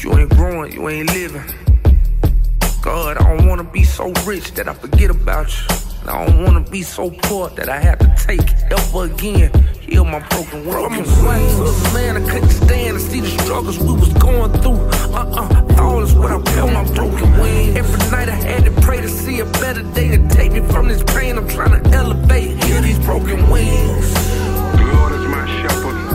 You ain't growing, you ain't living. God, I don't wanna be so rich that I forget about you. And I don't wanna be so poor that I have to take it ever again. Heal my broken wings. Man, I couldn't stand to see the struggles we was going through. Uh-uh, thoughtless when I felt my broken wings. Every night I had to pray to see a better day to take me from this pain. I'm trying to elevate, heal these broken wings. The Lord is my shepherd,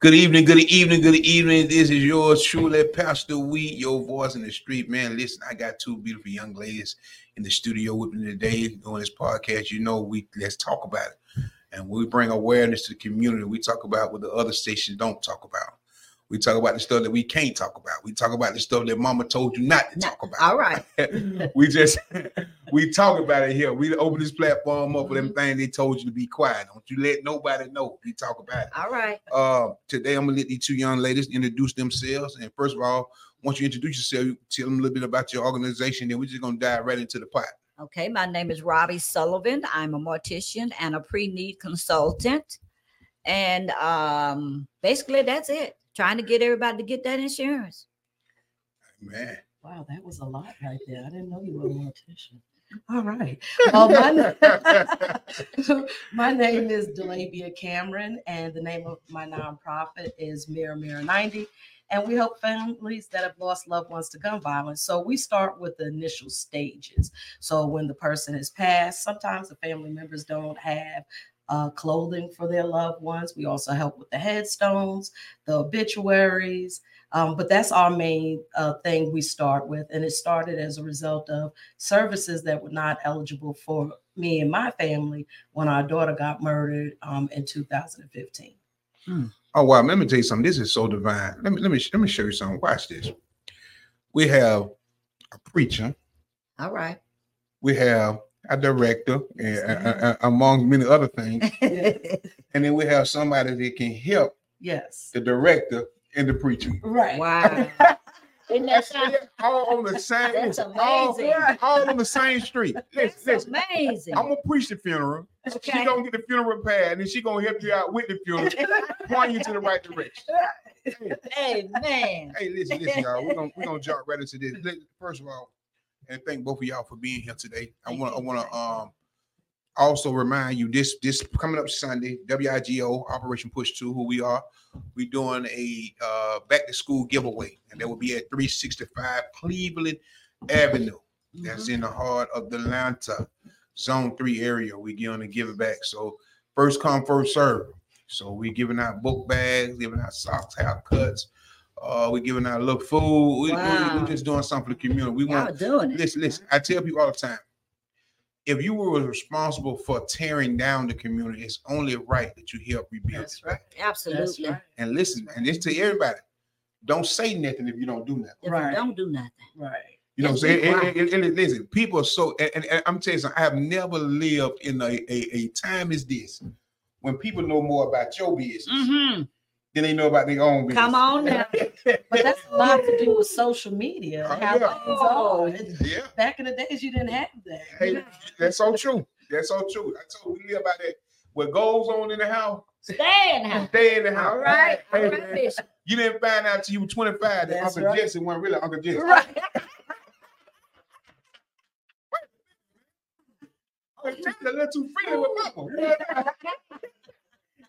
Good evening, good evening, good evening. This is yours truly, Pastor Wheat, your voice in the street. Man, listen, I got two beautiful young ladies in the studio with me today doing this podcast. You know, we let's talk about it. And we bring awareness to the community. We talk about what the other stations don't talk about. We talk about the stuff that we can't talk about. We talk about the stuff that mama told you not to talk about. All right. we just we talk about it here. We open this platform up with Mm-hmm. everything they told you to be quiet. Don't you let nobody know. We talk about it. All right. Uh, today I'm gonna let these two young ladies introduce themselves. And first of all, once you introduce yourself, you tell them a little bit about your organization. Then we're just gonna dive right into the pot. Okay. My name is Robbie Sullivan. I'm a mortician and a pre-need consultant. And um, basically that's it. Trying to get everybody to get that insurance. Man, Wow, that was a lot right there. I didn't know you were a mortician. All right. Well, my, my name is Delabia Cameron, and the name of my nonprofit is Mirror Mirror 90. And we help families that have lost loved ones to gun violence. So we start with the initial stages. So when the person has passed, sometimes the family members don't have uh, clothing for their loved ones. We also help with the headstones, the obituaries, um, but that's our main uh, thing we start with. And it started as a result of services that were not eligible for me and my family when our daughter got murdered um, in 2015. oh wow, let me tell you something. This is so divine. Let me let me let me show you something. Watch this. We have a preacher, All right. we have a director, and, uh, uh, among many other things, and then we have somebody that can help Yes. the director and the preacher. Right. wow. Isn't that something? all on the same. That's all- amazing. All, on the same street. Listen, That's listen. amazing. I'm gonna preach the funeral. She Okay. gonna get the funeral pad, and then she gonna help you out with the funeral, point you to the right direction. Hey man. Hey, listen, listen, y'all. We're gonna we're gonna jump right into this. First of all, and thank both of y'all for being here today. I want I want to um also remind you this this coming up Sunday, WIGO Operation P.U.S.H. Too, who we are. We're doing a uh back to school giveaway, and that will be at 365 Cleveland Avenue. That's in the heart of the Atlanta Zone Three area. We're going to give it back. So first come, first serve. So we're giving out book bags, giving out socks, haircuts. Uh, we giving out a little food. We, we, Wow. we just doing something for the community. We Y'all want doing it. listen, listen. I tell people all the time. If you were responsible for tearing down the community, it's only right that you help rebuild That's it. right. That's Absolutely. right. And listen, and this to everybody. Don't say nothing if you don't do nothing. If Right. don't do nothing. Right. You know what I'm saying? And, and- and- and listen, people are so, and, and- and I'm telling you something, I have never lived in a, a, a time as this when people know more about your business Mm-hmm. Than they know about their own business. Come on now. But that's a lot to do with social media. Oh, and how yeah. things are. And Yeah, Back in the days, you didn't have that. hey, that's so true. That's so true. I told you about by that. What goes on in the house, Stay in the house. stay in the house. All right. All Hey, right, you didn't find out till you were 25 that That's Uncle right. Jesse wasn't really Uncle Jesse. Right. Uncle Jesse a little too friendly with Mama.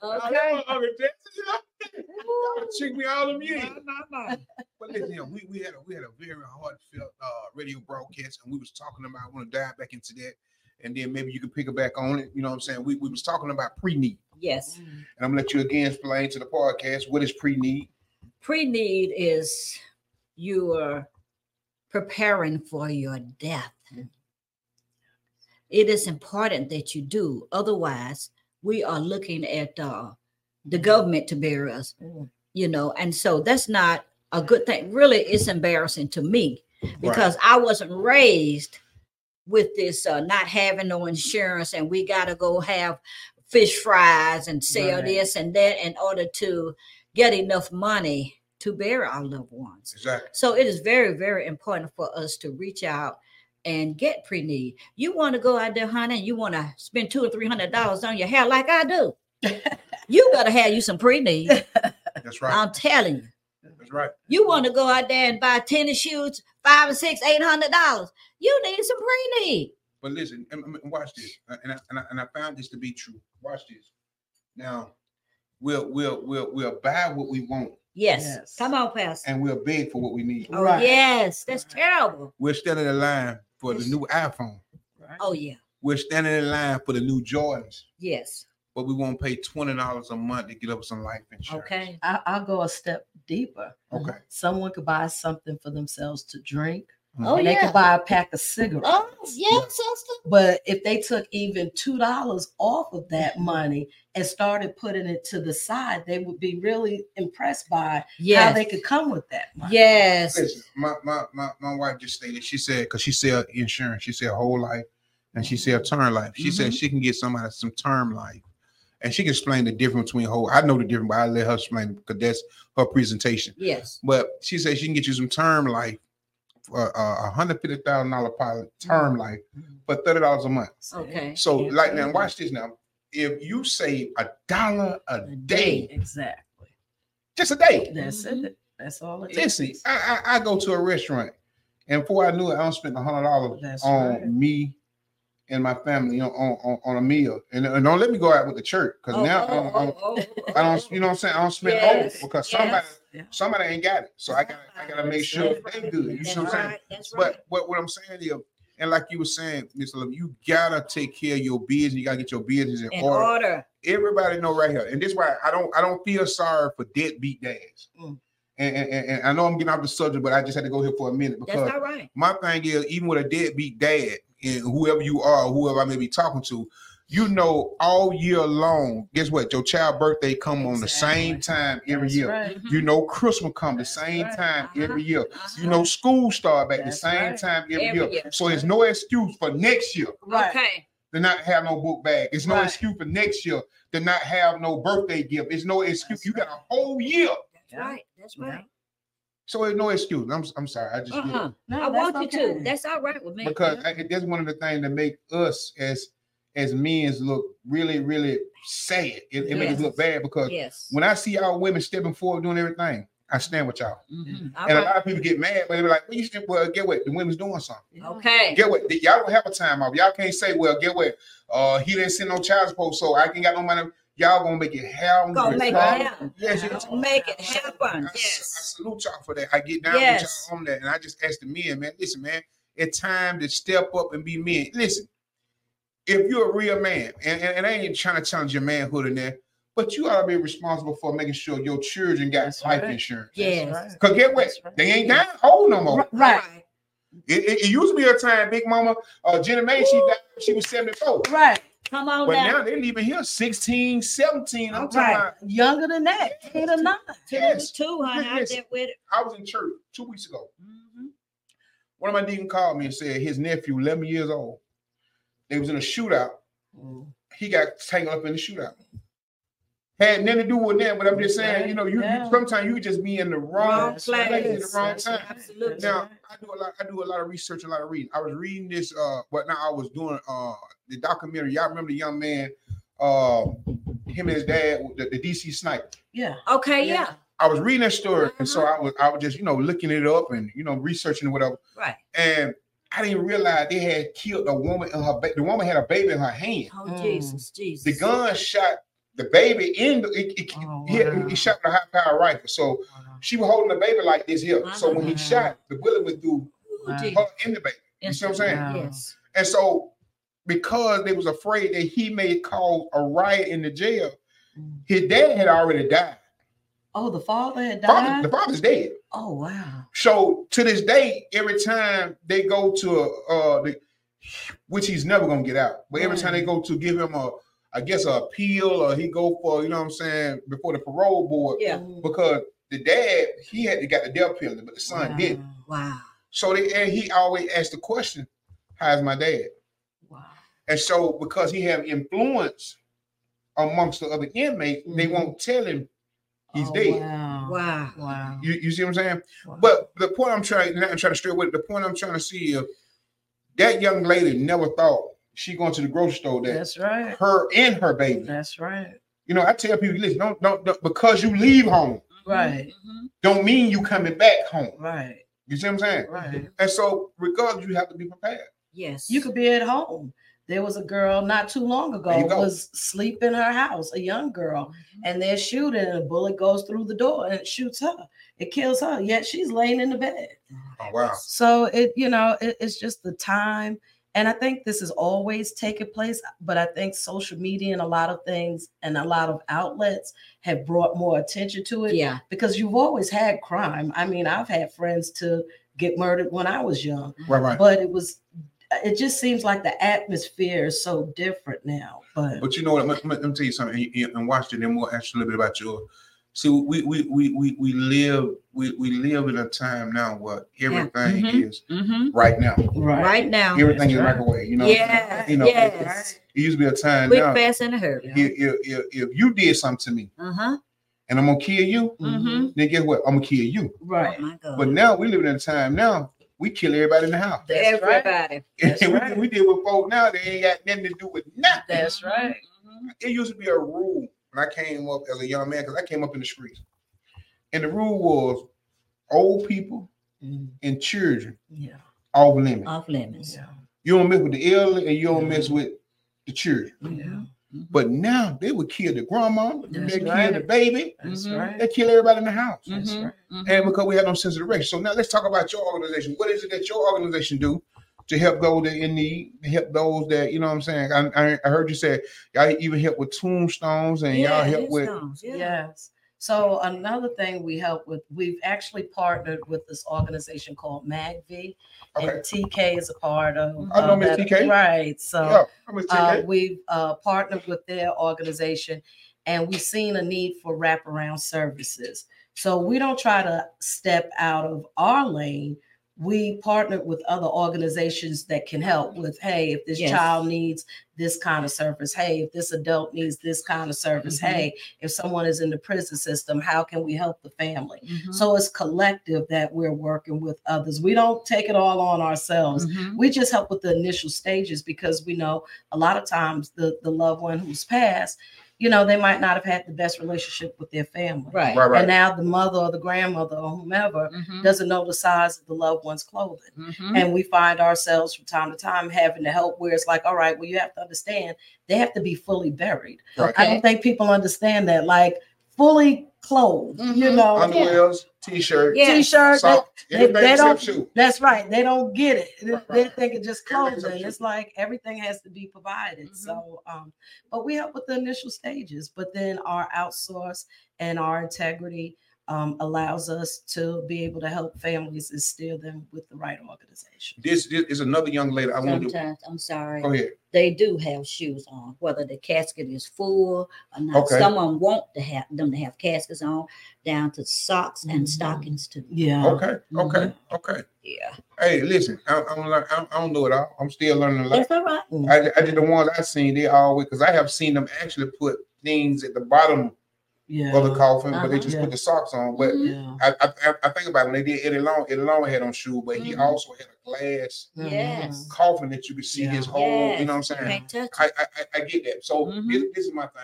Okay. Uncle Jesse, you know? Y'all check me all them years. No, no, no. But listen, here, we, we had a we had a very heartfelt uh, radio broadcast, and we was talking about. I want to dive back into that, and then maybe you can pick it back on it. You know what I'm saying? We, we was talking about pre-need, Yes. and I'm gonna let you again explain to the podcast what is pre-need. Pre-need is you are preparing for your death. It is important that you do. Otherwise, we are looking at uh, the government to bear us, Mm. you know, and so that's not a good thing. Really, it's embarrassing to me because I wasn't raised with this uh, not having no insurance and we got to go have fish fries and sell Right. this and that in order to get enough money to bear our loved ones. Exactly. So it is very, very important for us to reach out and get pre-need. You want to go out there, honey, and you want to spend two or three hundred dollars on your hair like I do. You better have you some pre-need. That's right. I'm telling you. That's right. You want to go out there and buy tennis shoes, five or six, eight hundred dollars. You need some pre-need. But listen, and- and watch this, uh, and I, and I and I found this to be true. Watch this. Now, we'll we'll we'll we'll buy what we want, Yes. Yes. Come on, Pastor. and we'll beg for what we need. Oh, Right. yes. That's terrible. We're standing in the line for the new iPhone. Right. Oh, yeah. We're standing in line for the new Jordans, Yes. but we won't pay twenty dollars a month to get up some life insurance. Okay. I, I'll go a step deeper. Okay. Someone could buy something for themselves to drink, Oh, and they yeah. could buy a pack of cigarettes. Oh, yes, sister. But if they took even two dollars off of that Mm-hmm. money and started putting it to the side, they would be really impressed by how they could come with that money. Yes. Listen, my, my my my wife just stated. She said because she sell insurance. She said whole life, and she said term life. She said she can get somebody some term life, and she can explain the difference between whole. I know the difference, but I let her explain because that's her presentation. Yes. But she said she can get you some term life, for a hundred fifty thousand dollar pilot term life for thirty dollars a month. Okay. So Can't like beat now, watch this now. If you save a dollar a day, Exactly. just a day, That's Mhm. it. That's all it Listen, is. I, I I go to a restaurant, and before I knew it, I don't spend a hundred dollars on right. me and my family, you know, on, on, on a meal. And, and don't let me go out with the church because Oh, now oh, I, don't, I, don't, oh, oh, I don't, you know what I'm saying? I don't spend Yes, over because yes. somebody Yeah. somebody ain't got it. So I gotta I gotta make sure they good. You That's see what I'm saying? right. That's right. But what, what I'm saying is, and like you were saying, Mr. Love, you gotta take care of your business. You gotta get your business in In order. order. Everybody know right here, and this is why I don't I don't feel sorry for deadbeat dads. Mm. And, and, and- and I know I'm getting off the subject, but I just had to go here for a minute That's because all right. my thing is, even with a deadbeat dad and whoever you are, whoever I may be talking to, you know, all year long, guess what? Your child birthday come on the same time every That's year. right. You know, Christmas come the same right. time Uh-huh. every year. Uh-huh. You know, school start back the same right. time every, Every year. year. So there's no excuse for next year Right. Okay. to not have no book bag. It's no Right. excuse for next year to not have no birthday gift. It's no excuse. That's You got a whole year. That's right. That's right. So there's no excuse. I'm, I'm sorry. I just Uh-huh. No, I that's want you to. That's all right with me. because I, that's one of the things that make us as as men look really really sad. It, it makes us look bad because yes. when I see our women stepping forward doing everything, I stand with y'all. Mhm. All and a lot of people get mad, but they're like, "Well, you should, well, get what? The women's doing something. Okay. Get what? Y'all don't have a time off. Y'all can't say, well, get what? Uh, he didn't send no child support, so I can got no money. Y'all gonna make it happen. Gonna make it happen. Yes, yes. Gonna Make it I, happen. I Yes. salute y'all for that. I get down Yes. with y'all on that, and I just ask the men, man. Listen, man, it's time to step up and be men. Listen, if you're a real man, and, and, and I ain't trying to challenge your manhood in there, but you ought to be responsible for making sure your children got That's life right. insurance. Yes. That's. Cause get what? Right. They ain't down old no more. Right. It, it, it used to be a time, Big Mama, uh, Jenna May, she died, when she was 74. Right. Come on But now. now they're leaving here 16, 17. I'm talking Right. about, Younger than that. Eight or nine. yes. Two, honey. I did with it. I was in church two weeks ago. Mhm. One of my deacons called me and said his nephew, 11 years old, they was in a shootout. Mm. He got tangled up in the shootout. Had nothing to do with that, but I'm just saying, you know, you, Yeah. you sometimes you just be in the wrong Wrong place place. at the wrong time. Absolutely. Now. I do a lot. I do a lot of research, a lot of reading. I was reading this. Uh, but now I was doing uh the documentary. Y'all remember the young man? Uh, him and his dad, the, the DC sniper. Yeah. Okay, yeah. I was reading that story, and so Uh-huh. I was I was just you know looking it up and you know researching whatever. Right. And I didn't realize they had killed a woman in her. Ba- the woman had a baby in her hand. Oh, Mm. Jesus, Jesus. The gun shot the baby in the. It, it, Oh, he, wow. he shot with a high power rifle. So she was holding the baby like this here. So when he Uh-huh. shot, the bullet went through Wow. Her in the baby. You see what I'm saying? Wow. Yes. And so, because they was afraid that he may cause a riot in the jail, Mm. his dad had already died. Oh, the father had Father, died. the father's dead. oh wow. So to this day, every time they go to uh, the, which he's never gonna get out, but every time they go to give him a, I guess a appeal or he go for, you know what I'm saying, before the parole board, Yeah. because the dad he had to got the death penalty, but the son wow. didn't. Wow. So they and he always asked the question, "How's my dad?" Wow. And so, because he have influence amongst the other inmates, they Mhm. won't tell him he's Oh, dead. Wow. Wow. Wow. You, you see what I'm saying? Wow. But the point I'm trying, not trying to straight with the point I'm trying to see is that young lady never thought she going to the grocery store that that's right. her and her baby. That's right. You know, I tell people, listen, don't, don't, don't because you leave home, Right. Mhm. don't mean you coming back home. Right. You see what I'm saying? Right. And so, regardless, you have to be prepared. Yes. You could be at home. There was a girl not too long ago There you go. was sleep in her house, a young girl, Mhm. and they're shooting, and a bullet goes through the door and it shoots her. It kills her. Yet she's laying in the bed. Oh wow. So it, you know, it, it's just the time. And I think this is always taking place, but I think social media and a lot of things and a lot of outlets have brought more attention to it Yeah. because you've always had crime. I mean, I've had friends to get murdered when I was young, Right, right. but it was it just seems like the atmosphere is so different now. But But you know what? Let, let- let me tell you something. And, and- and watch it. Then we'll ask you a little bit about your. See, we we we we, we live we, we live in a time now where everything Mhm. is Mhm. right now. Right now. Everything is That's right. microwave. You know. Yeah. You know. yes. It used to be a time Quick, now. fast, and a hurry. If, if, if, if you did something to me Uh huh. and I'm gonna kill you, Mhm. then guess what? I'm gonna kill you. right. Oh my God. But now we live in a time now we kill everybody in the house. That's right. Everybody. That's And we, right. we deal with folk now. They ain't got nothing to do with nothing. That's right. Mhm. it used to be a rule when I came up as a young man because I came up in the streets, and the rule was old people Mhm. and children Yeah. off limits. Off limits. Yeah. You don't mess with the elderly and you don't mess with the children. Yeah. But now they would kill the grandma, That's they kill the baby, That's Mhm. right. they kill everybody in the house. That's Mhm. right. And because we have no sense of direction. So now let's talk about your organization. What is it that your organization do to help those that in need, to help those that, you know what I'm saying? I, I, I heard you say y'all even help with tombstones and y'all help with headstones, Yeah. Yes. So another thing we help with, we've actually partnered with this organization called MAGV, okay. and TK is a part of. I know uh, Miss TK. Right. So Yeah, uh, we've uh, partnered with their organization, and we've seen a need for wraparound services. So we don't try to step out of our lane. We partnered with other organizations that can help with, hey, if this Yes. child needs this kind of service, hey, if this adult needs this kind of service, Mhm. hey, if someone is in the prison system, how can we help the family? Mhm. So it's collective that we're working with others. We don't take it all on ourselves Mhm. we just help with the initial stages because we know a lot of times the the loved one who's passed you know they might not have had the best relationship with their family Right. Right, right. and now the mother or the grandmother or whomever Mhm. doesn't know the size of the loved one's clothing Mhm. and we find ourselves from time to time having to help where it's like all right well you have to understand they have to be fully buried Right. i don't think people understand that like fully clothed you Mhm. know Underwears, t-shirt, Yeah. t-shirt they- they- they don't- shoe. That's right. They don't get it. They, Right, they right. think it's just Everything's clothing. It's like everything has to be provided. Mhm. So, um, but we help with the initial stages. But then our outsource and our integrity um, allows us to be able to help families and steer them with the right organization. This, this is another young lady. I want to Sometimes, I'm sorry, go ahead. they do have shoes on, whether the casket is full or not. Okay. Someone want to have them to have caskets on, down to socks and Mhm. stockings too. Yeah. Okay, Mm-hmm. okay, okay. Yeah, Hey, listen, I, I, don't, learn- I, I don't know it all. I'm still learning a lot. that's all right. I, I did the ones I seen. They always because I have seen them actually put things at the bottom Yeah. of the coffin, but they Uh-huh. just Yeah. put the socks on. But Mhm. Yeah. I, I, I think about it, when they did Eddie Long. Eddie Long had on shoe, but he Mhm. also had a glass Yes. coffin that you could see Yeah. his whole. You know what I'm saying? I. I I- I get that. So Mhm. this, this is my thing.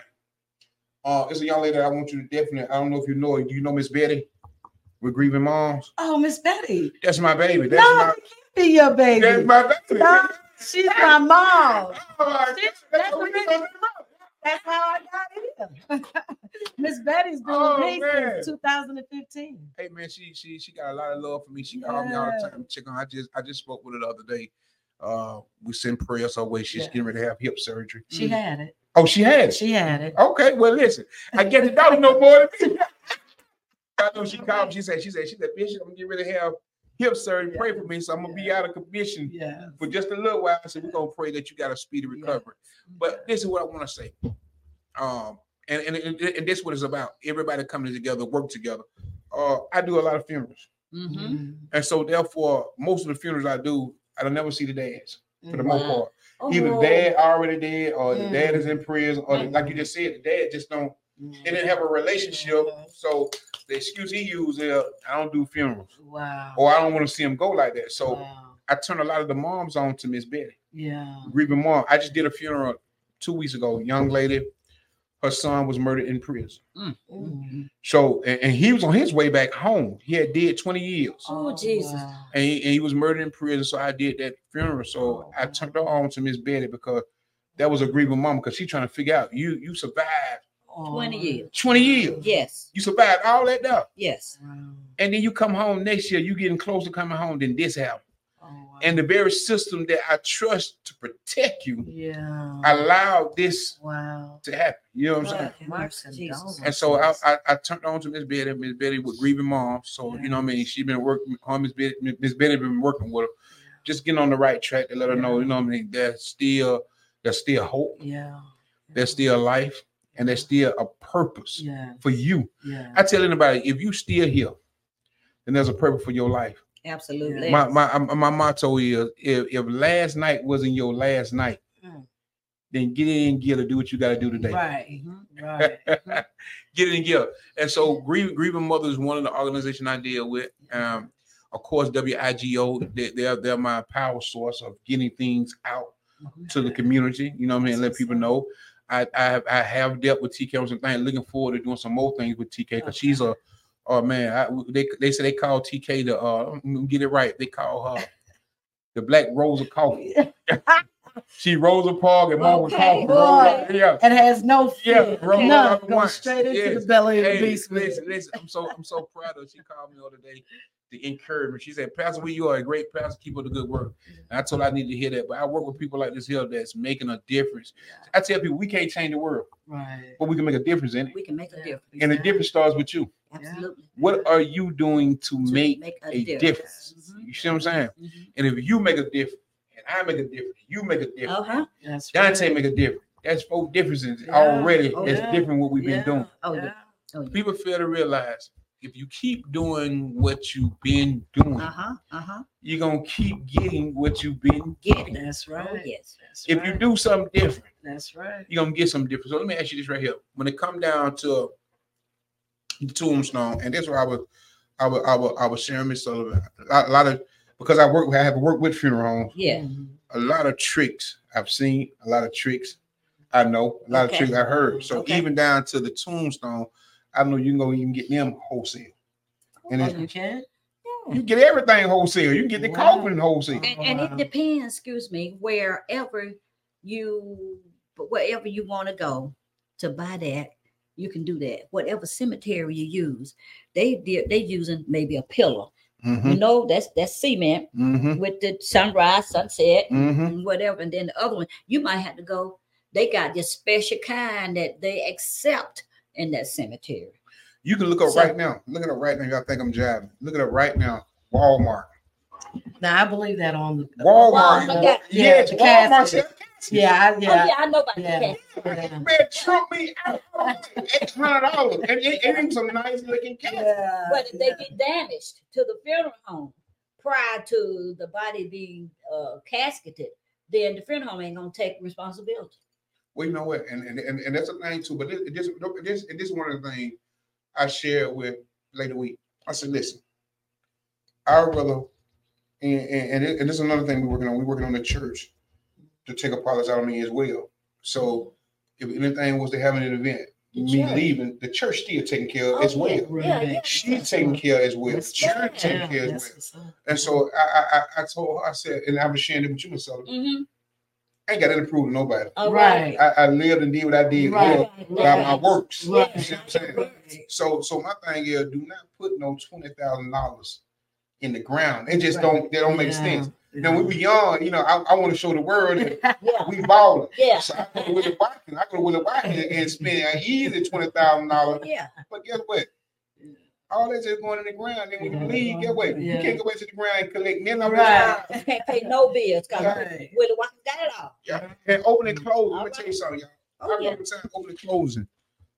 Uh, it's a young lady that I want you to definitely. I don't know if you know her. Do you know Miss Betty with grieving moms? Oh, Miss Betty. That's my baby. That's no, my it can't be your baby. that's my baby. No, she's my mom. Oh my She- God. that's what That's how I got here. Miss Betty's been Oh, with me man. since 2015. Hey man, she she she got a lot of love for me. She called me all the time. Check on. I just I just spoke with her the other day. Uh, we send prayers her way. She's Yeah. getting ready to have hip surgery. She had it. Oh, she had it. She had it. Okay, well listen, I get the doctor no more than me. I know she called. me. She said she said she said Bishop, I'm getting ready to have hip surgery. Pray for me, so I'm gonna be out of commission Yeah. for just a little while. I said we're gonna pray that you got a speedy Yeah. recovery. But this is what I want to say. Um, and, and, and, and this what it's about. Everybody coming together, work together. Uh, I do a lot of funerals. Mm-hmm. And so therefore, most of the funerals I do, I don't never see the dads for the most Wow. part. Either Oh, dad already dead or the Mm. dad is in prison, or the- like you just said, the dad just don't they didn't have a relationship. So the excuse he used is I don't do funerals. Wow. Or I don't want to see him go like that. So wow. I turn a lot of the moms on to Miss Betty. Yeah. Grieving mom. I just did a funeral two weeks ago, young lady. her son was murdered in prison. Mm. So, and, and he was on his way back home. He had did 20 years. Oh, Jesus. wow. and he, and he was murdered in prison. So I did that funeral. So Oh, I turned her on to Miss Betty because that was a grieving mom because she trying to figure out you you survived Oh, 20 years. 20 years. Yes. You survived all that stuff. Yes. Wow. And then you come home next year, you getting close to coming home, than this happened. Oh, wow. And the very system that I trust to protect you yeah. allowed this wow. to happen. You know what I'm saying? Lord have My mercy, Jesus. And so I, I, I turned on to Miss Betty. Miss Betty was grieving mom. So you know what I mean. She's been working on Miss Betty. Miss Betty been working with her, just getting on the right track to let her know. You know what I mean. There's still there's still hope. Yeah. There's still life, and there's still a purpose Yeah. for you. Yeah. I tell anybody if you still here, then there's a purpose for your life. Absolutely. My my my motto is if, if last night wasn't your last night, Mm. then get in gear to do what you got to do today. Right. Mhm. Right. get in gear. And so Grieving, Grieving Mother is one of the organizations I deal with. Um, of course, WIGO, they, they're they're my power source of getting things out to the community. You know what I mean? Let people know. I I have, I have dealt with TK on some things. Looking forward to doing some more things with TK because she's a oh man. I, they they say they call TK the uh get it right. They call her the Black Rose of Coffee. she Rosa Park and Mama Okay, Coffee. boy. Yeah. And has no Yeah, fear. None. up Go straight into Yes. the belly of the beast. listen, listen, I'm so I'm so proud of her. She called me the other day to encourage me. She said, Pastor, we you are a great pastor, keep up the good work. And I told her I need to hear that. But I work with people like this here that's making a difference. I tell people we can't change the world, Right. but we can make a difference in it. we can make a difference. And the difference starts with you. Absolutely. What are you doing to To make a, a difference. difference? You see what I'm saying? Mhm. And if you make a difference, and I make a difference, you make a difference. Uh-huh. That's Dante right. make a difference. That's four differences Yeah. already. Oh, that's yeah. different what we've been doing. Oh, yeah. Yeah. Oh, yeah. people fail to realize if you keep doing what you've been doing, Uh-huh. Uh-huh. you're gonna keep getting what you've been getting. That's Oh, right. yes. That's If right. you do something different, That's right. you're gonna get something different. So let me ask you this right here. When it come down to the tombstone, and this is where I was I was I was I was sharing Miss Sullivan. A lot, a lot of because I work I have worked with funeral homes, Yeah. A lot of tricks I've seen, a lot of tricks I know, a lot Okay. of tricks I heard. So Okay. even down to the tombstone, I know you can go even get them wholesale. And Oh, you can? You get everything wholesale. You can get the Wow. coffin wholesale. And, and Wow. it depends, excuse me, wherever you wherever you want to go to buy that, you can do that. Whatever cemetery you use, they they they using maybe a pillar. Mm-hmm. You know, that's that's cement Mm-hmm. with the sunrise, sunset, Mm-hmm. and whatever. And then the other one, you might have to go. They got this special kind that they accept in that cemetery. You can look up So- right now. Look it up right now. Y'all think I'm jabbing. Look it up right now. Walmart. Now I believe that on the Walmart. Walmart got- yes, the Walmart. casket. Yeah, I- Oh yeah. yeah, I know about Yeah. that. Yeah. Man, trump me out. Eight hundred dollars, and it, it ain't some nice looking cat. Yeah, But if they get damaged to the funeral home prior to the body being uh, casketed, then the funeral home ain't gonna take responsibility. Well, you know what, and and, and, and that's a thing too. But this this this this is one of the things I shared with later week. I said, listen, our brother, and and, and, this is another thing we're working on. We're working on the church to take a policy out of me as well. So if anything was to have an event, The me church. leaving, the church still taking care of Oh, as well. yeah. Right. She's taking care as well. The That's church good. taking Yeah, care as well. And so I, I I- I told her, I said, and I was sharing it with you, Miss Sullivan. Mm-hmm. I ain't got nothing to prove to nobody. Oh, All Right. I, I lived and did what I did Right. well Right. by my works. Right. You see what I'm saying? So, so my thing is, do not put no twenty thousand dollars in the ground. It just Right. don't. They don't make Yeah. sense. Now we beyond. You know, I, I want to show the world that Yeah, we balling. yeah, So I go to Willie Watkins. I go to Willie Watkins and spend an easy twenty thousand dollars. yeah. But guess what? All that's just going in the ground. Then when you Yeah. leave, get what? You can't go back to the ground and collect. Then I'm Right. You can't pay no bills because Right. Willie Watkins got it all. Yeah. And open and close. Let All me tell you something, y'all. I Oh yeah. remember the time open and closing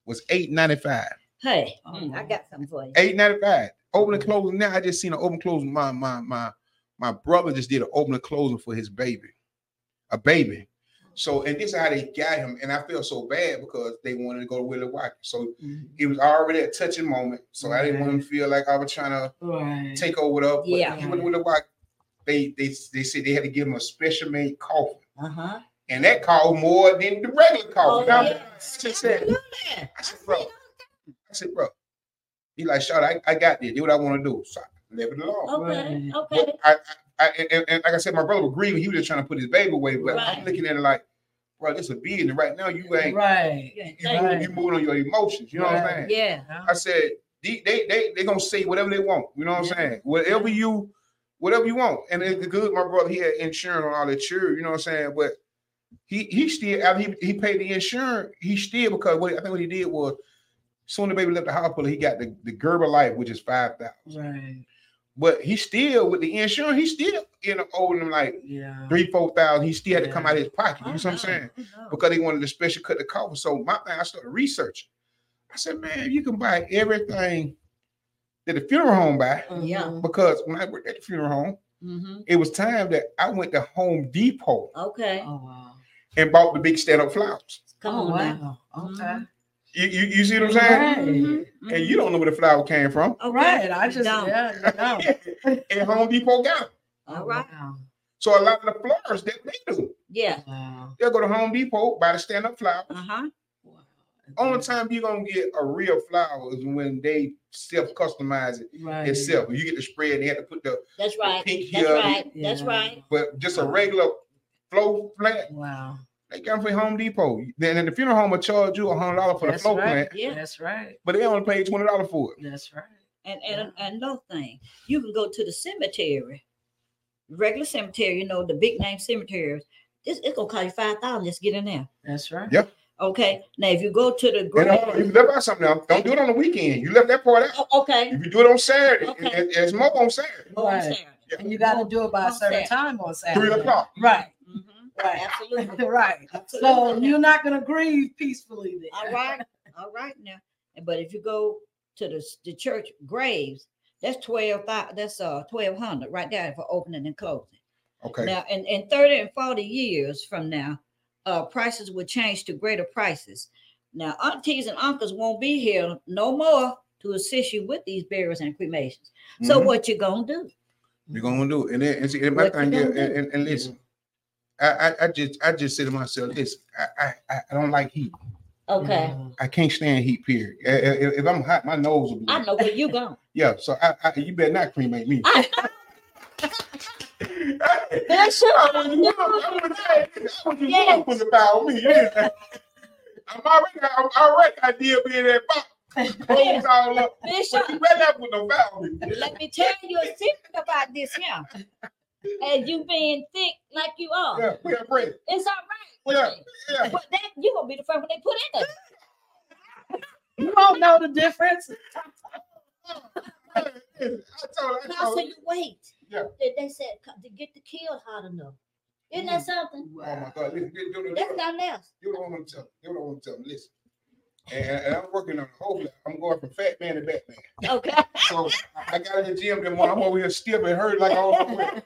was eight ninety five. Hey, Oh, mm, I got something for you. Eight ninety five. Open and closing. Now I just seen an open closing. My my my my brother just did an open and closing for his baby, a baby. So and this is how they got him, and I feel so bad because they wanted to go to Willie Watkins. So Mhm. it was already a touching moment. So I didn't want him to feel like I was trying to Right. take over the. Yeah. He went to Willie Watkins. They they they said they had to give him a special made coffin. Uh huh. and that cost more than the regular cost. Oh, yeah. I said, Yeah. I said, bro, I said, bro, he like, shot, I, I got this. Do what I want to do. So I left it alone. Okay, Right. okay. I, I, I and, and like I said, my brother was grieving. He was just trying to put his baby away. But I'm looking at it like, bro, this is a business. Right now, you ain't Right. Yeah, you, thank Right. you moving on your emotions. You know what I'm saying? Yeah. I said they they they they gonna say whatever they want. You know what I'm saying? Whatever you whatever you want. And it's good. My brother he had insurance on all that sure. You know what I'm saying? But he he still after he, he paid the insurance. He still because what I think what he did was soon the baby left the hospital. He got the the Gerber Life, which is five thousand. Right. But he still with the insurance. He still you know owing them like Yeah. three four thousand. He still had to come out of his pocket. You Oh, know what I'm saying? Oh, because they wanted to special cut the cost. So my thing, I started researching. I said, man, you can buy everything that the funeral home buy. Yeah. Mhm. Because when I worked at the funeral home, Mhm. it was time that I went to Home Depot Okay. Oh wow. and bought the big stand-up flowers. Come oh, on now. wow. Okay. Mhm. You, you, you see what I'm saying? Right. Mhm. And you don't know where the flower came from. All right. Right. I just Don't. yeah. No. and Home Depot got them. All right. So a lot of the flowers that they do, Yeah. Wow. they'll go to Home Depot, buy the stand-up flowers. Uh huh. Only time you're gonna get a real flower is when they self-customize it Right. itself. You get the spread, they have to put the That's right. pink That's here. right. That's right. but just a regular flow plant, Wow. They got them for Home Depot. Then the funeral home will charge you a hundred dollars for the That's flow right. plant, Yeah. That's right. but they only pay twenty dollars for it. That's right. And and another thing, you can go to the cemetery, regular cemetery. You know the big name cemeteries. This it's gonna cost you five thousand just get in there. That's right. Yeah. Okay. Now if you go to the grave, hold on, you left out something now. Don't do it on the weekend. You left that part out. oh, okay. If you do it on Saturday, Okay. it- it's more on Saturday. Go on Right. Saturday. And you got to do it by a certain Saturday. time on Saturday. Three o'clock. Right. Mhm. Right. Absolutely. right. So you're not gonna grieve peacefully then. All right, all right now. But if you go to the, the church graves, that's twelve thousand. That's uh twelve hundred right there for opening and closing. Okay. Now, in, in thirty and forty years from now, uh, prices will change to greater prices. Now, aunties and uncles won't be here no more to assist you with these burials and cremations. So Mhm. what you gonna do? We're gonna do. And then and see, and my What you thing is, gonna and, do? and, and listen, I, I I just I just say to myself, listen, I I, I- I don't like heat. Okay, Mhm. I can't stand heat. Period. I- I- If, if I'm hot, my nose will Be I know where you going. Yeah. So I, I you better not cremate me. I you I I the power on me. Yeah. I'm already, I'm already idea being that box. Clothes all up. Bishop, you better not put no power on let me tell you a secret about this here. As you being thick like you are, Yeah, we have bread. it's all right. with Yeah, me. yeah. But then you gonna be the first one they put in there. You don't know the difference. I told her, I told so her. you wait. Yeah. They, they said to get the kill hot enough. Isn't that mm. something? Oh my God, listen, listen, listen, That's listen. nothing else. You don't want to tell me. You don't want to tell me. Listen. And, I'm working on the whole. I'm going from fat man to Batman. Okay. So I got in the gym. Then I'm over here stiff and hurt like all it.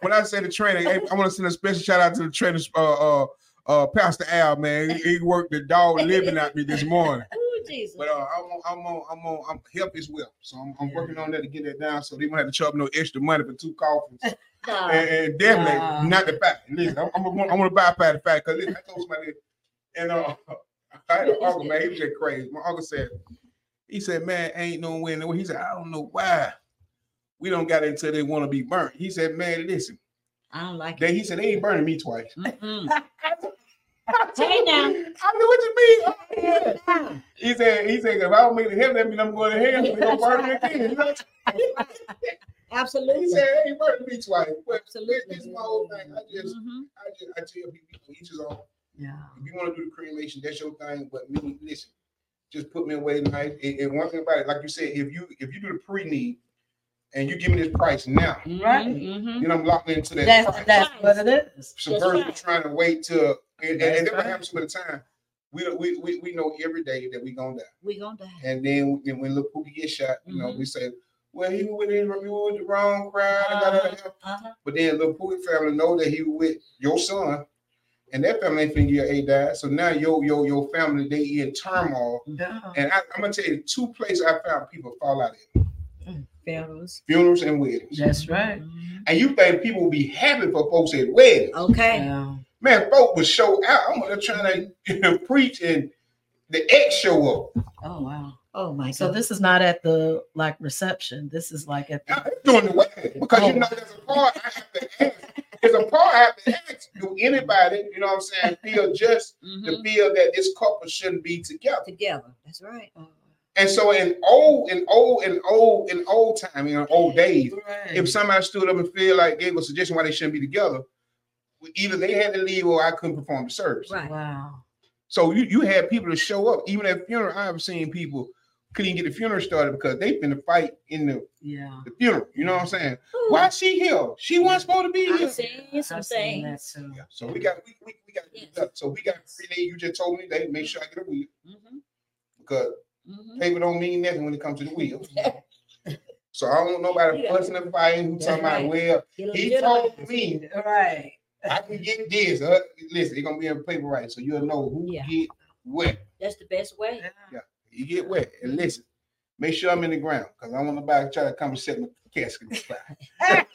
When I say the trainer, hey, I want to send a special shout out to the trainer, uh, uh, uh, Pastor Al. Man, he, he worked the dog living at me this morning. Oh Jesus. But uh, I'm on, I'm on, I'm on, I'm help as well. So I'm, I'm working on that to get that down. So they won't have to charge no extra money for two coffins. Nah. and, and definitely not the fact. Listen, I'm, I'm, gonna- I'm gonna bypass the fact because I told somebody, and uh, I had an uncle, man, he was just crazy. My uncle said, he said, man, ain't no way in the world. He said, I don't know why we don't got it until they want to be burnt. He said, man, listen, I don't like they, it. he said they ain't burning me twice. Said, Hey, now. I knew what you mean. Oh, yeah. He said, he said, if I don't make it heaven, that means I'm going to hell. They gonna burn me again. You know? He said, ain't burning me twice. But Absolutely. this is my whole thing. I just, Mhm. I just, I tell people, each his own. Yeah. If you want to do the cremation, that's your thing. But me, listen, just put me away tonight. And, and one thing about it, like you said, if you if you do the pre-need and you give me this price now, Right. Mhm. then I'm locked into that That's price. that's what it is. So That's versus right. trying to wait till and, and, That's and that right. happens with of the time. We, we, we, we know every day that we gonna die. We gonna die. And then when, when little Pookie get shot, you know, Mhm. we say, well, he was with, he was with the wrong crowd. Uh-huh. But then little Pookie family know that he was with your son, and that family ain't finna get a died. So now your your your family they in turmoil. Yeah. And I, I'm gonna tell you two places I found people fall out at: Pharaohs. funerals and weddings. That's right. Mhm. And you think people will be happy for folks at weddings? Okay. Yeah. Man, folk would show out. I'm gonna try to preach and the ex show up. Oh wow. Oh my So God. this is not at the like reception. This is like at the I'm doing the wedding because you know there's a part I have to ask. There's a part I have to ask. Do anybody, you know what I'm saying, feel just to Mhm. feel that this couple shouldn't be together? Together. That's right. And so in old, in old, in old, in old time, in old days, Right. if somebody stood up and feel like gave a suggestion why they shouldn't be together, either they had to leave or I couldn't perform the service. Right. wow. So you, you had people to show up, even at funeral. I've seen people couldn't get the funeral started because they've been to fight in the, Yeah. the funeral. You know what I'm saying? Ooh, Why she here? She wasn't supposed to be here. I've seen some I've seen things. Yeah, So we got we, we, we got Yes. so we got three. You just told me they make sure I get a wheel Mhm, because mhm. paper don't mean nothing when it comes to the wheel. So I don't want nobody Yeah. fussing and fighting who That's talking about right. well, Get he legitimate. told me Right. I can get this. Uh, listen, it's gonna be in paper right, so you'll know who Yeah. get wet. That's the best way. Yeah. You get wet. And listen, make sure I'm in the ground because I want nobody to try to come and set my casket on fire.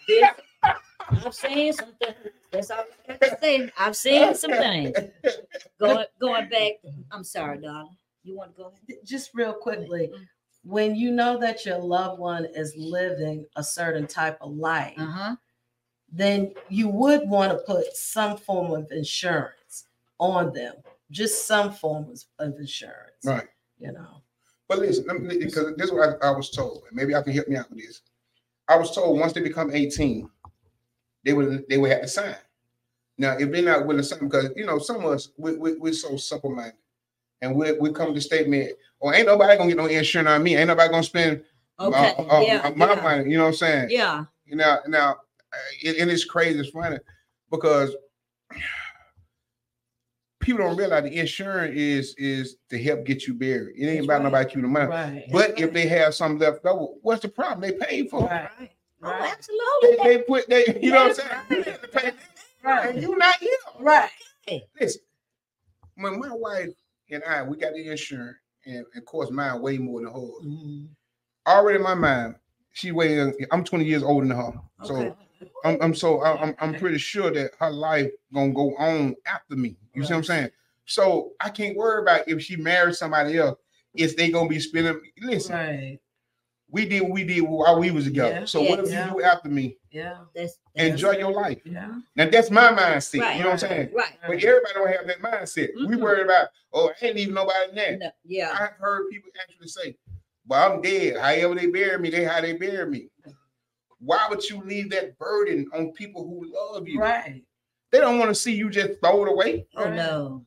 I've seen some things. That's all I got to say. I've seen some things. Going going back. I'm sorry, darling. You want to go ahead? Just real quickly, when you know that your loved one is living a certain type of life, Uh-huh. then you would want to put some form of insurance on them, just some form of- of insurance. Right. You know. But listen, me- because this is what I, I was told, and maybe I can help me out with this. I was told once they become 18, they would they would have to sign. Now, if they're not willing to sign, because you know, some of us we, we, we're so simple minded, and we we come to statement, "Oh, ain't nobody gonna get no insurance on me. Ain't nobody gonna spend Okay. uh, uh, yeah. my yeah. money." You know what I'm saying? Yeah. You know, now, uh, it, and it's crazy. It's funny because people don't realize the insurance is is to help get you buried. It ain't That's about right. nobody keeping the money. Right. But if they have some left over, what's the problem? They paid for it. right. Right. Oh, Right. They, absolutely. they put they, you know what I'm saying? You have to pay, Right. and you not here. Right. Listen, when my wife and I we got the insurance, and of course mine way more than hers. Mhm. Already in my mind, she weighing. I'm 20 years older than her, so Okay. I'm, I'm so I- I'm I'm pretty sure that her life gonna go on after me. You see what I'm saying? So I can't worry about if she marries somebody else. If they gonna be spending, listen, Right. we did what we did while we was together. Yeah. So what if Yeah. you do after me? Yeah. That's, that's Enjoy your life. Yeah. Now that's my mindset. Right. You know what I'm saying? right. But everybody don't have that mindset. We Mhm. worried about, oh, I ain't leaving nobody in there. No, yeah. I've heard people actually say, well, I'm dead. However they bury me, they how they bury me. Why would you leave that burden on people who love you? Right. They don't want to see you just throw it away. Oh Right. no.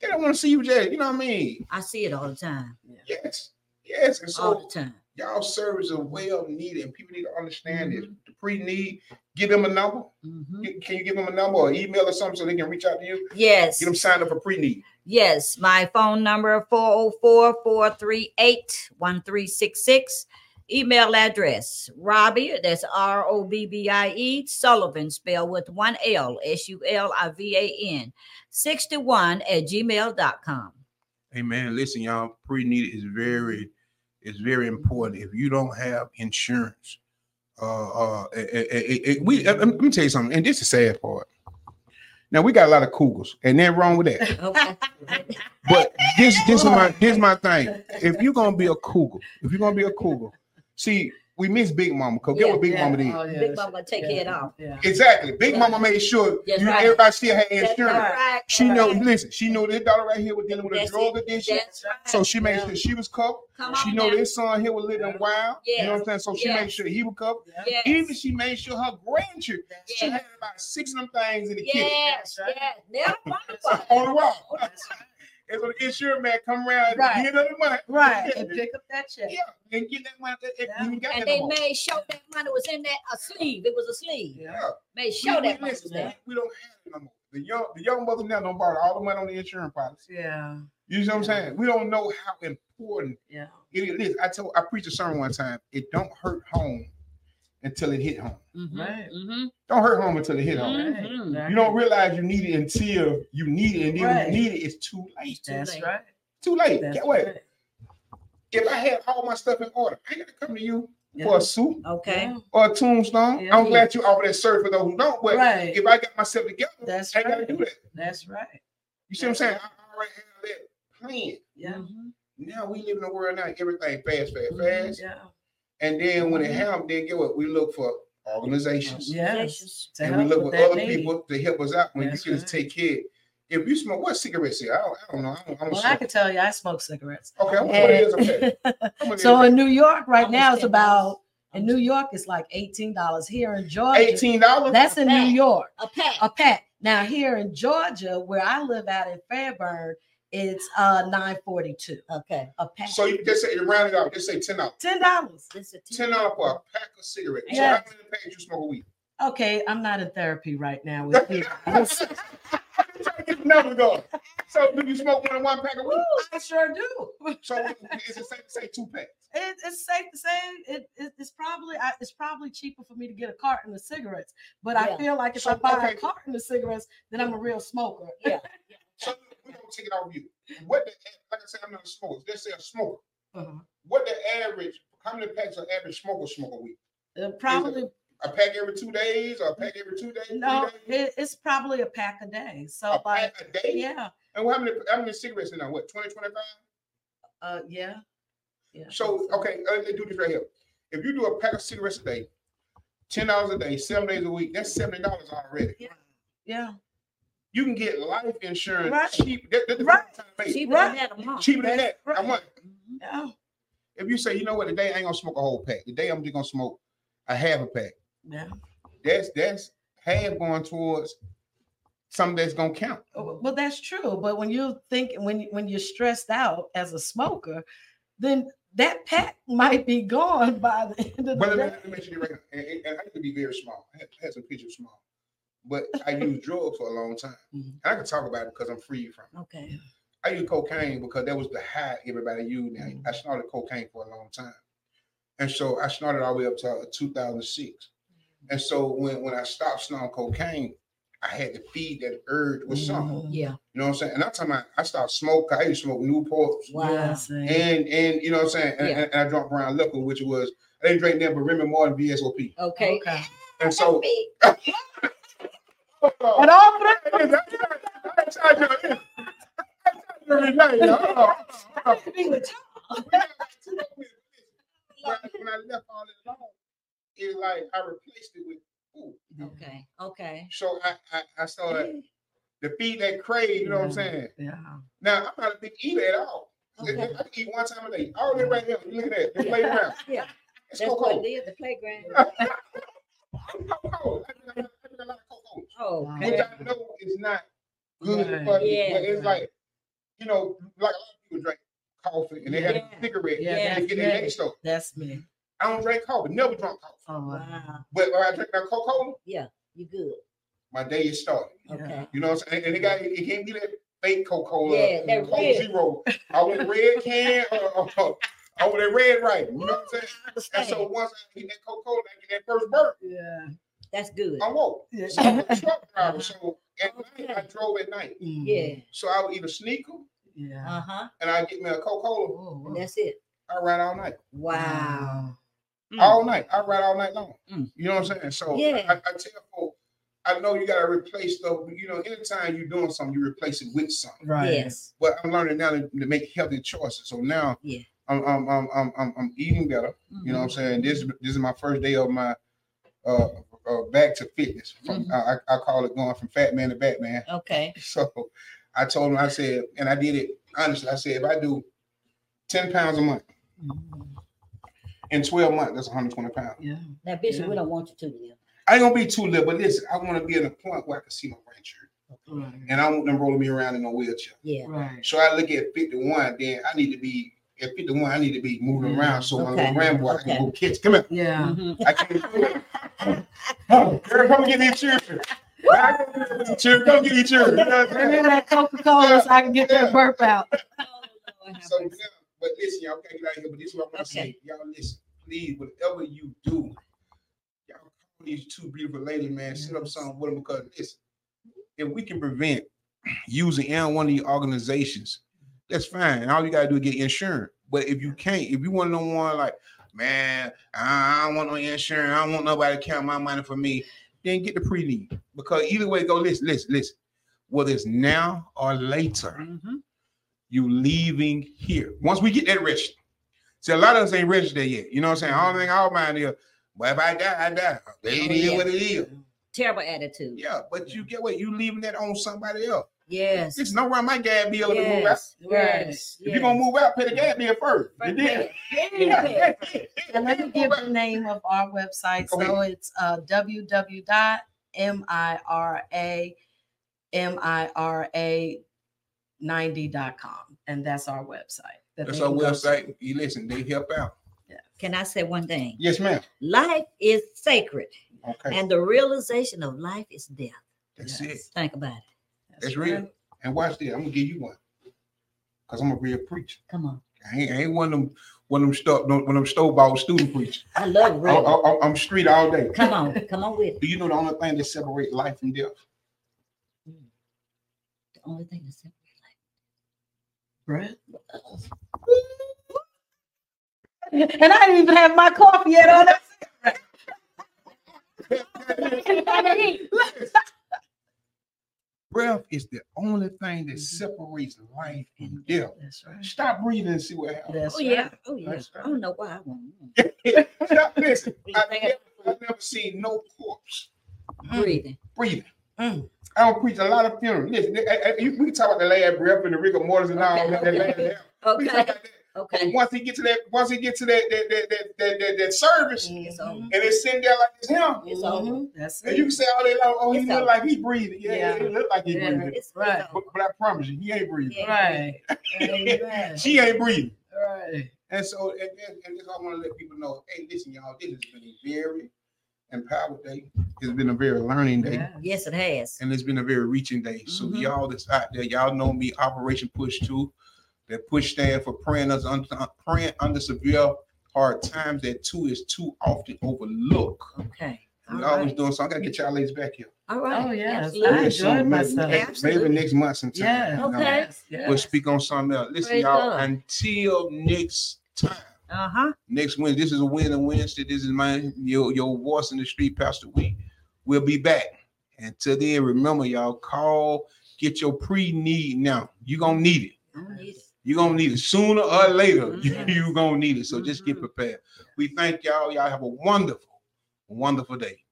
They don't want to see you just, you know what I mean? I see it all the time. Yes. Yes. And All the time. y'all service is well needed, and people need to understand this. Mm-hmm. The pre-need, give them a number. Mhm. Can can you give them a number or email or something so they can reach out to you? Yes. Get them signed up for pre-need. Yes, my phone number 404-438-1366. Email address Robbie, that's R-O-B-B-I-E, Sullivan, spelled with one L, S-U-L-I-V-A-N, 61 at gmail.com. Hey man, listen, y'all. Pre-need is very, is very important. If you don't have insurance, uh, uh, eh, eh, eh, we let me tell you something, and this is the sad part. Now we got a lot of cougars, and they're wrong with that. Okay. But this, this is my, this is my thing. If you're gonna be a cougar, if you're gonna be a cougar, see, we miss Big Mama. Cause get what Big Mama did. Oh, yeah. Big Mama take yeah. it off. Yeah. Exactly. Big Yeah. Mama made sure That's you, right. everybody still had That's insurance. right. She know, listen, she know this daughter right here was dealing with a drug it. addiction. That's right. So she made Yeah. sure she was covered. Come She on know now. this son here was living wild. You know what I'm saying? So she Yes. made sure he was covered. Yes. Even she made sure her grandchildren. She had about six of them things in the kitchen Yes, right. yes. Never wonderful. on the wall. And so the insurance man come around Right. the end of the month. Right. And pick up that check. Yeah, and get that money. Yeah. you got And that they made sure that money was in that a sleeve. It was a sleeve. Yeah. Yeah. Made sure we, that we, money was listen, there. we don't have it no more. The young, the young mothers now don't borrow all the money on the insurance policy. Yeah. You know what I'm saying? We don't know how important Yeah. it is. I told I preached a sermon one time. It don't hurt home until it hit home. Mhm, Right. mhm. Don't hurt home until it hit home. Mhm. You don't realize you need it until you need it, and then Right. when you need it, it's too late. That's late. right. Too late. That's Get what? right. If I had all my stuff in order, I ain't gotta come to you. for a suit Okay. Or a tombstone. Yeah. I'm glad you offer that service for those who don't. But Right. if I got myself together, That's I ain't gotta right. do that. That's right. You see what I'm saying? I already have that plan. Yeah. Mhm. Now we live in a world now, everything fast, fast, Mhm. fast. Yeah. And then when it Mhm. happens, then get what? We look for organizations. Yes. Delicious. To and we look with for other need. people to help us out when That's you can just right. take care. If you smoke, what cigarettes here? I don't, I don't know. I don't, I'm a Well, I can tell you, I smoke cigarettes. Okay, I'm what it is. Okay. How much so in New York right now, it's about in New York, it's like eighteen dollars. Here in? Georgia, eighteen dollars. that's in New York, A pack. a pack. Now here in Georgia, where I live out in Fairburn, it's uh nine forty two Okay. a pack. So you just say you round it up. Just say ten dollars. ten dollars. This is a Ten dollars for a pack of cigarettes. So Yeah. how many packs you smoke a week? Okay, I'm not in therapy right now with you. I'm trying to get the number going. So do you smoke more than one pack a week? I sure do. So is it safe to say two packs? It, it's safe to say it, it, it's probably I, it's probably cheaper for me to get a carton of cigarettes. But I feel like if So, I buy okay. a carton of cigarettes, then I'm a real smoker. Yeah. So we're gonna take it off you. What the like I said, I'm not a smoker. Let's say a smoker. Uh-huh. What the average? How many packs an average smoker smoke a week? Uh, probably A pack every two days, or a pack every two days? no, days? it, it's probably a pack a day. So a like pack a day. yeah, And how many how many cigarettes in there? What 20, 25? uh, yeah, yeah. So okay, uh, let's do this right here. If you do a pack of cigarettes a day, ten dollars a day, seven days a week, that's seventy dollars already. Yeah. yeah, You can get life insurance Right. cheap. That, that's the Right. time cheaper Right. than that a month. Cheaper than that. Right. How much? Mhm. yeah, If you say, you know what, today I ain't gonna smoke a whole pack. Today I'm just gonna smoke a half a pack. yeah. That's that's half going towards something that's gonna count. Oh, Well, that's true. But when you think when when you're stressed out as a smoker, then that pack might be gone by the end of But the let me, day. let me mention it right now. And, and- and I can be very small. I had, I had some pictures small. But I used drugs for a long time. Mhm. And I can talk about it because I'm free from it. Okay. I used cocaine because that was the high everybody used. Now, Mhm. I snorted cocaine for a long time. And so I snorted all the way up to uh, 2006. And so when, when I stopped snorting cocaine, I had to feed that urge with something. Mhm. Yeah. You know what I'm saying? And I'm talking about I started smoking. I used to smoke Newports. Wow. Yeah. And and you know what I'm saying? And, Yeah. and, and I drank brown liquor, which was I didn't drink nothing but Remy Martin VSOP. Okay. Okay. And so And all that. when I left all it like I replaced it with food. Okay. Okay. So I, I, I started to feed that crave, you know what I'm Yeah. saying? Yeah. Now I'm not a big eater at all. I Okay. can eat one time a day. All that right here, look at that. The playground. Yeah. It's That's what cocoa. it is. The playground. Cocoa. I drink- I drink a lot of cocoa. Oh. Wow. Which I know is not good Right. for Yeah. but it's like, you know, like a lot of people drink coffee and they have Yeah. a cigarette Yeah, and they get their that's day. That's me. I don't drink coffee, never drunk coffee. Oh, wow. Wow. But when I drink that Coca-Cola, yeah, You good. my day is started. Okay. You know what I'm saying? And it got it can't be that fake Coca-Cola, Yeah, that Coke red. Zero. I want a red can or, or, or I want a red right. You know what I'm saying? And so understand. once I get that Coca-Cola, I get that first burp, Yeah. That's good. I'm woke. Yeah. So I'm a truck driver. So at night I drove at night. Mhm. Yeah. So I would eat a sneaker Yeah. Uh huh. and I get me a Coca-Cola. Oh. And that's it. I ride all night. Wow. Mm. All night. I ride all night long. Mm. You know what I'm saying? So Yeah. I, I tell folks, I know you gotta replace stuff, but you know, anytime you're doing something, you replace it with something. Right. Yes. But I'm learning now to, to make healthy choices. So now Yeah. I'm, I'm, I'm, I'm, I'm, I'm eating better. You know what I'm saying? This this is my first day of my uh, uh back to fitness. From, Mhm. I, I call it going from fat man to Batman. Okay. So I told him, I said, and I did it honestly. I said, if I do 10 pounds a month Mhm. in 12 months, that's 120 pounds. Yeah. Now, Bishop, Yeah. we don't want you to live. I ain't gonna be too little, but listen, I want to be in a point where I can see my grandchildren. Right. And I want them rolling me around in a wheelchair. Yeah. Right. So I look at 51, then I need to be at 51, I need to be moving Yeah. around so my Okay. little grandboy Okay. can go catch. Come here. Yeah. Mhm. I can't. Girl, come and get these children. I can get these children. Come get these children. You know Bring me that Coca Cola so I can get that burp out. Lord have So, mercy. yeah, but listen, y'all can't get out of here. But this is what I'm gonna Okay. say. Y'all listen, please, whatever you do, y'all call these two beautiful ladies, man. Set up something with them because listen, if we can prevent using any one of these organizations, that's fine. All you gotta do is get insurance. But if you can't, if you want to know one like, man, I don't want no insurance. I don't want nobody to count my money for me. Then get the pre-need because either way, go listen, listen, listen. Whether it's now or later, Mhm. you leaving here. Once we get that registered. See, a lot of us ain't registered yet. You know what I'm saying? I don't think our mind is, But if I die, I die. It Oh, yeah. what it is. Terrible attitude. Yeah, but you get what? You leaving that on somebody else. Yes. It's no run my gas bill to move out. Yes. Right. Yes. You're gonna move out, pay the gas bill first. And then- Yeah. And let me give the name of our website. So it's uh, www.mira90.com. And that's our website. that That's our website. You listen, they help out. Yeah. Can I say one thing? Yes, ma'am. Life is sacred, Okay, and the realization of life is death. that's Yes. it. Think about it. That's real. And watch this. I'm gonna give you one. Cause I'm a real preacher. Come on. I ain't, I ain't one of them one of them stuff one of them store bought student preachers. I love I, real. I, I'm street all day. Come on. Come on with. Do you know the only thing that separates life and death? The only thing that separates life, Bread. And I didn't even have my coffee yet on it. Breath is the only thing that mm-hmm. separates life oh and death. That's right. Stop breathing and see what happens. That's Oh yeah. Oh yeah. That's I don't know why I want Stop, listen. I've never, I've never seen no corpse mm. breathing. breathing. Mm. I don't preach a lot of funerals. Listen, I- I- you- we can talk about the last breath and the rigor mortis and all Okay, that. that okay. last breath. We can talk Okay. about that. Okay. Once he get to that, once he get to that that that that that, that, that service, It's Mhm. over. and it's sitting there like it's him, It's over. Mhm. That's and you can say all day long, oh, he It's look over. like he breathing. Yeah, Yeah. it look like he Yeah. breathing. It's, it's Right. But, but I promise you, he ain't breathing. Yeah. Right. She ain't breathing. Right. And so, and, and, and this I want to let people know. Hey, listen, y'all, this has been a very empowered day. It's been a very learning day. Yeah. Yes, it has. and it's been a very reaching day. So Mhm. y'all that's out there, y'all know me, Operation P.U.S.H. Too. That push stand for praying us under praying under severe hard times. That two is too often overlooked. Okay. All We always right. doing so. I gotta get y'all ladies back here. All right. Oh, yes. Absolutely. I Yeah, so enjoyed maybe- myself. Maybe, Absolutely. next month sometime. Yeah. you know, Okay. Yes. We'll speak on something else. Listen, Praise y'all. God. Until next time. Uh huh. Next Wednesday. This is a win and Wednesday. This is my your your voice in the street, Pastor Wheat. We'll be back. Until then, remember, y'all call, get your pre-need now. You are gonna need it. You're gonna need it sooner or later. You, Mhm. you gonna need it. So just get Mhm. prepared. We thank y'all. Y'all have a wonderful, wonderful day.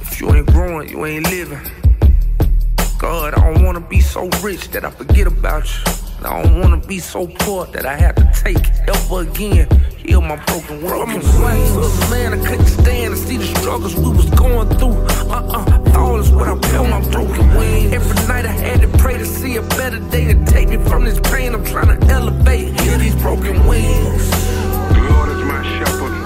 If you ain't growing, you ain't living. God, I don't wanna be so rich that I forget about you. I don't wanna be so poor that I have to take it ever again. Heal my broken world. I'm a son, man. I couldn't stand to see the struggles we was going through. Uh-uh. All is what I feel my broken wings. Every night I had to pray to see a better day to take me from this pain. I'm trying to elevate. Heal these broken wings. The Lord is my shepherd.